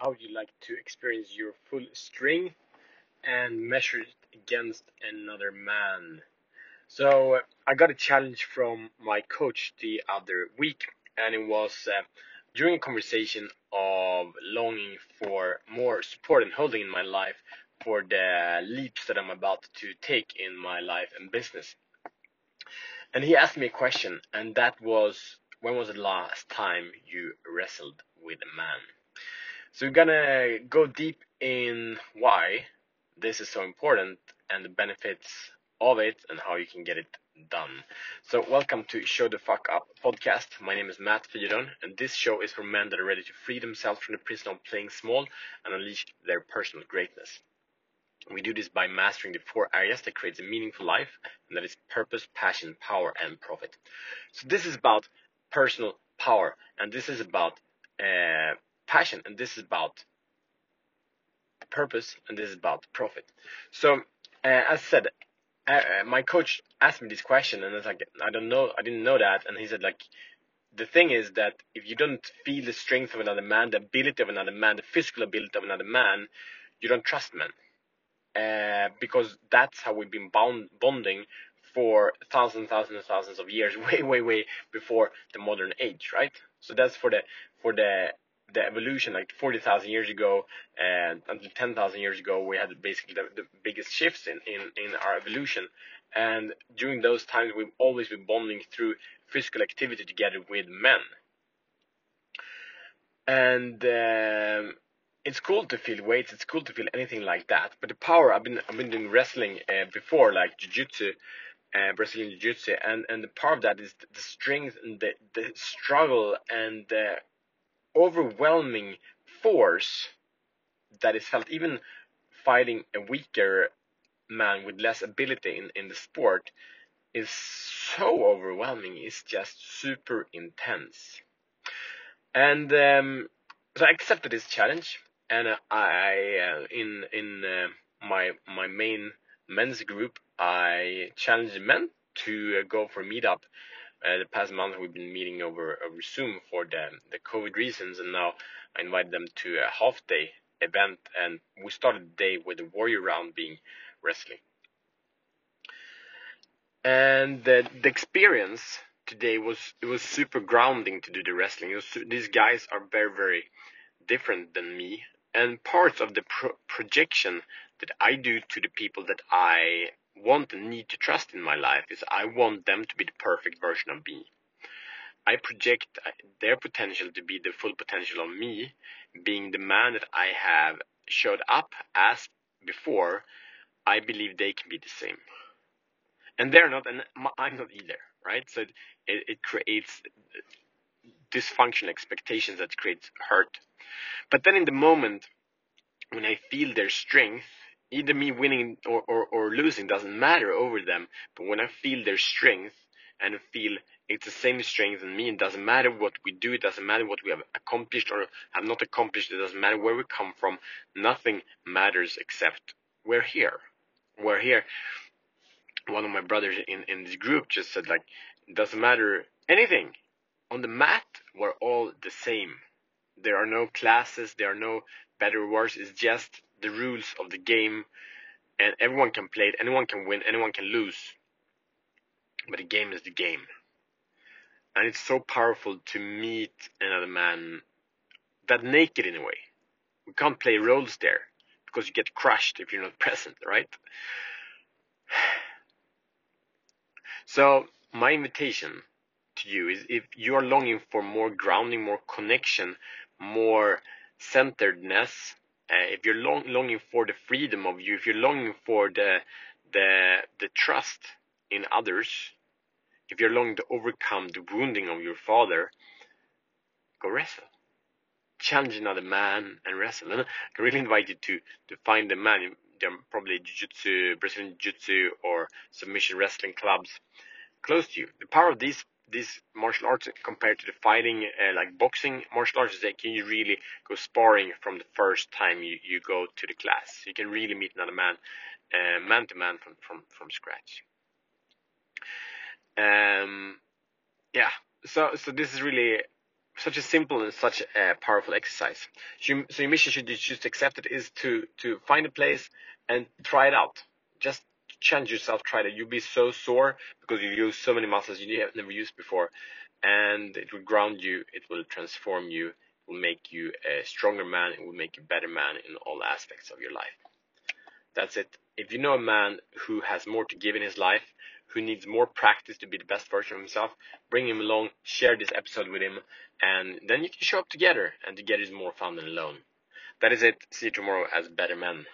how would you like to experience your full strength and measure it against another man. So I got a challenge from my coach the other week, and it was uh, during a conversation of longing for more support and holding in my life for the leaps that I'm about to take in my life and business. And he asked me a question, and that was, when was the last time you wrestled with a man? So we're gonna go deep in why this is so important and the benefits of it and how you can get it done. So welcome to Show the Fuck Up podcast. My name is Matt Fyron and this show is for men that are ready to free themselves from the prison of playing small and unleash their personal greatness. We do this by mastering the four areas that creates a meaningful life, and that is purpose, passion, power, and profit. So this is about personal power, and this is about uh, passion, and this is about purpose, and this is about profit. So, uh, as I said, uh, my coach asked me this question, and I was like, I don't know, I didn't know that, and he said like, the thing is that if you don't feel the strength of another man, the ability of another man, the physical ability of another man, you don't trust men uh, because that's how we've been bound, bonding for thousands, thousands, and thousands of years, way, way, way before the modern age, right? So that's for the for the the evolution, like 40,000 years ago and until 10,000 years ago, we had basically the, the biggest shifts in, in, in our evolution. And during those times, we've always been bonding through physical activity together with men. And um, it's cool to feel weights. It's cool to feel anything like that. But the power, I've been I've been doing wrestling uh, before, like jiu-jitsu, uh, Brazilian jiu-jitsu, and and the part of that is the, the strength and the the struggle and the overwhelming force that is felt even fighting a weaker man with less ability in, in the sport is so overwhelming. It's just super intense. And um, so I accepted this challenge and I uh, in in uh, my my main men's group I challenged men to uh, go for meetup. Uh, the past month we've been meeting over over Zoom for the the COVID reasons, and now I invited them to a half day event, and we started the day with the warrior round being wrestling. And the the experience today was it was super grounding to do the wrestling. Was, these guys are very very different than me and parts of the pro projection that I do to the people that I want and need to trust in my life is I want them to be the perfect version of me. I project uh, their potential to be the full potential of me, being the man that I have showed up as before. I believe they can be the same, and they're not, and I'm not either, right? So it, it creates dysfunctional expectations that creates hurt but then in the moment, when I feel their strength, either me winning or, or, or losing doesn't matter over them, but when I feel their strength and feel it's the same strength in me, it doesn't matter what we do, it doesn't matter what we have accomplished or have not accomplished, it doesn't matter where we come from, nothing matters except we're here. We're here. One of my brothers in, in this group just said like, it doesn't matter anything. On the mat, we're all the same there are no classes, there are no better or worse. It's just the rules of the game, and everyone can play it. Anyone can win. Anyone can lose. But the game is the game, and it's so powerful to meet another man that naked in a way. We can't play roles there because you get crushed if you're not present, right? So my invitation to you is if you are longing for more grounding, more connection more centeredness, uh, if you're long, longing for the freedom of you, if you're longing for the the the trust in others, if you're longing to overcome the wounding of your father, go wrestle. Challenge another man and wrestle. And I really invite you to to find a man. There are probably jiu-jitsu, Brazilian jiu-jitsu, or submission wrestling clubs close to you. The power of these this martial arts compared to the fighting uh, like boxing martial arts is that can you really go sparring from the first time you, you go to the class you can really meet another man uh, man to man from from from scratch um yeah so so this is really such a simple and such a powerful exercise. So, your mission should you to accept it is to to find a place and try it out. Just challenge yourself, try it. You'll be so sore because you use so many muscles you have never used before, and it will ground you. It will transform you. It will make you a stronger man. It will make you a better man in all aspects of your life. That's it. If you know a man who has more to give in his life, who needs more practice to be the best version of himself, bring him along, share this episode with him, and then you can show up together, and together is more fun than alone. That is it. See you tomorrow as better men.